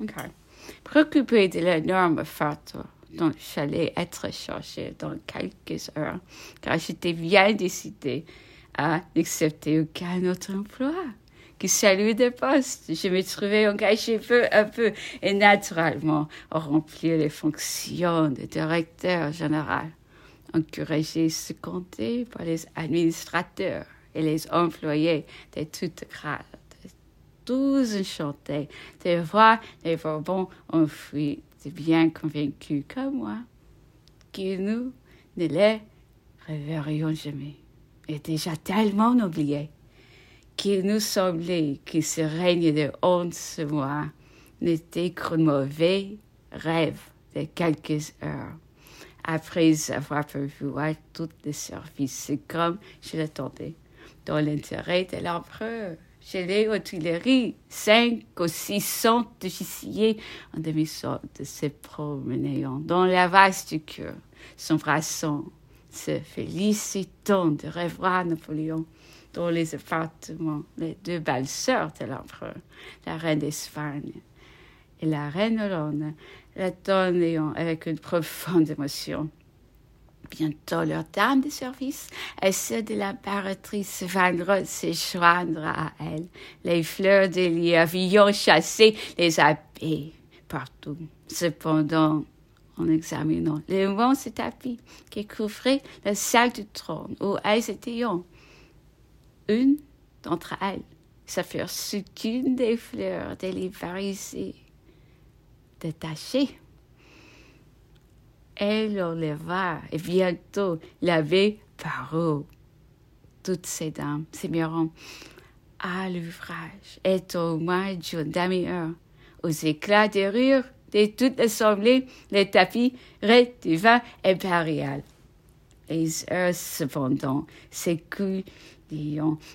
OK. Préoccupé de l'énorme facteur dont j'allais être chargée dans quelques heures, car j'étais bien décidée à n'accepter aucun autre emploi que celui de poste. Je me trouvais engagée peu à peu et naturellement à remplir les fonctions de directeur général, encouragé, secondé par les administrateurs et les employés de toutes grades. Tous enchantés de voir les Bourbons enfouis, de bien convaincus comme moi que nous ne les reverrions jamais. Et déjà tellement oubliés qu'il nous semblait que ce règne de honte moi n'était qu'un mauvais rêve de quelques heures. Après avoir à tous les services comme je l'attendais, dans l'intérêt de l'empereur. J'ai aux Tuileries, cinq ou six cents officiers en demi-solde se promenant dans la vaste cœur, s'embrassant, se félicitant de revoir Napoléon dans les appartements, les deux belles sœurs de l'empereur, la reine d'Espagne et la reine Hollande, l'attendant avec une profonde émotion. Bientôt leur dame de service et celle de l'impératrice viendront se joindre à elle. Les fleurs de lierre ayant chassé les abeilles partout. Cependant, en examinant l'immense tapis qui couvrait la salle du trône où elles étaient, une d'entre elles s'aperçut qu'une des fleurs délibérisées détachée elle enleva et bientôt l'avait paru. Toutes ces dames se mirent à l'ouvrage et au moins d'une demi-heure, aux éclats de rire de toute l'assemblée, les tapis redevint impérial. Les heures cependant s'écoulèrent.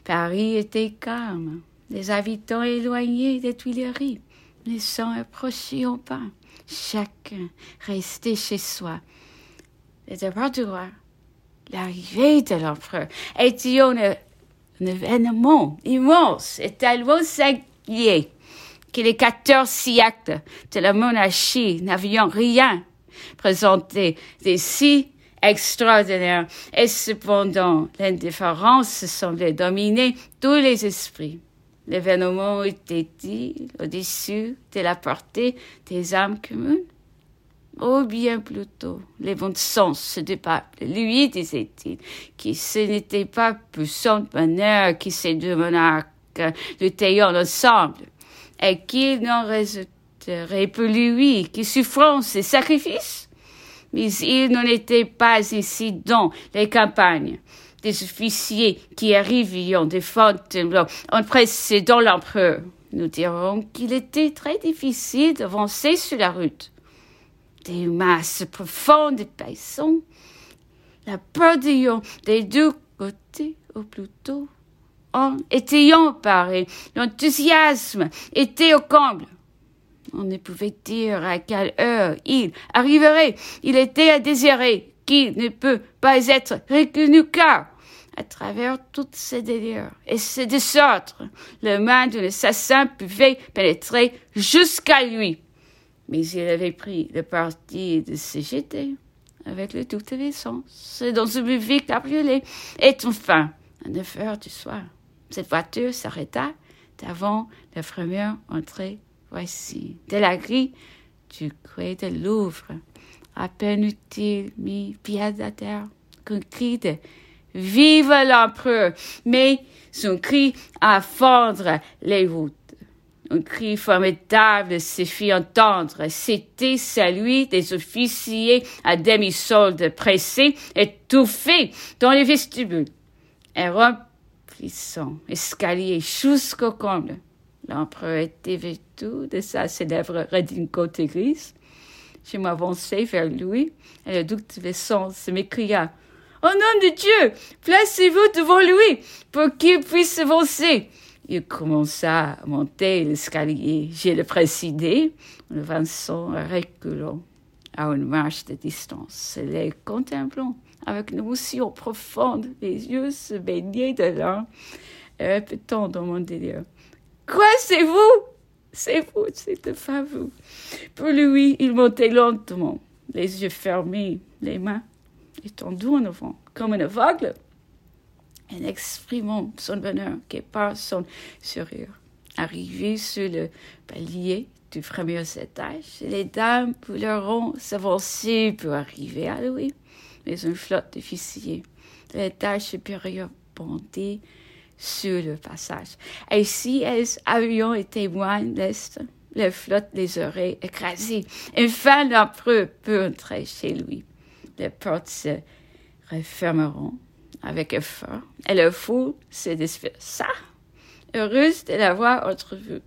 Paris était calme. Les habitants éloignés des Tuileries ne s'en approchaient pas chacun restait chez soi. Le départ du roi, l'arrivée de l'empereur était un, événement immense et tellement singulier que les quatorze siècles de la monarchie n'avaient rien présenté de si extraordinaire et cependant l'indifférence semblait dominer tous les esprits. L'événement était-il au-dessus de la portée des âmes communes. Ou bien plutôt les bons sens du peuple, lui disait-il, que ce n'était pas son bonheur que ces deux monarques luttaient ensemble, et qu'il n'en résulterait pour lui que souffrance et sacrifice Mais il n'en était pas ainsi dans les campagnes des officiers qui arrivaient de Fontainebleau en précédant l'empereur. Nous dirons qu'il était très difficile d'avancer sur la route. Des masses profondes de paysans, la peur des deux côtés, ou plutôt, en étaient emparés. L'enthousiasme était au comble. On ne pouvait dire à quelle heure il arriverait. Il était à désirer qui ne peut pas être reconnu car, à travers toutes ces délires et ces désordres, le main de l'assassin pouvait pénétrer jusqu'à lui. Mais il avait pris le parti de se jeter avec le tout l'essence dans une vie cabriolet. Et enfin, à neuf heures du soir, cette voiture s'arrêta devant la première entrée. Voici, de la grille du quai de Louvre, à peine eut-il mis pied à terre qu'un cri de Vive l'empereur! Mais son cri a fendre les voûtes. Un cri formidable se fit entendre. C'était celui des officiers à demi-solde pressés, étouffés dans les vestibules. Et remplissant escalier jusqu'au comble. L'empereur était vêtu de sa célèbre redingote grise, je m'avançai vers lui, et le duc de Vessance m'écria Au nom de Dieu, placez-vous devant lui pour qu'il puisse avancer. Il commença à monter l'escalier. Je le précédé, en avançant reculant à une marche de distance, les contemplant avec une émotion profonde, les yeux se baignaient de et répétant dans mon délire Quoi, c'est vous c'est pas vous. Pour lui, il montait lentement, les yeux fermés, les mains étendues en avant, comme un aveugle, en exprimant son bonheur qui par son sourire. Arrivé sur le palier du premier étage, les dames vouleront s'avancer pour arriver à lui, mais une flotte d'officiers l'étage supérieur bondait sur le passage. Et si les avions étaient moins l'est, la flotte les aurait écrasés. Enfin, l'empereur peut entrer chez lui. Les portes se refermeront avec effort et le fou se dispersa, heureuse de l'avoir entrevu.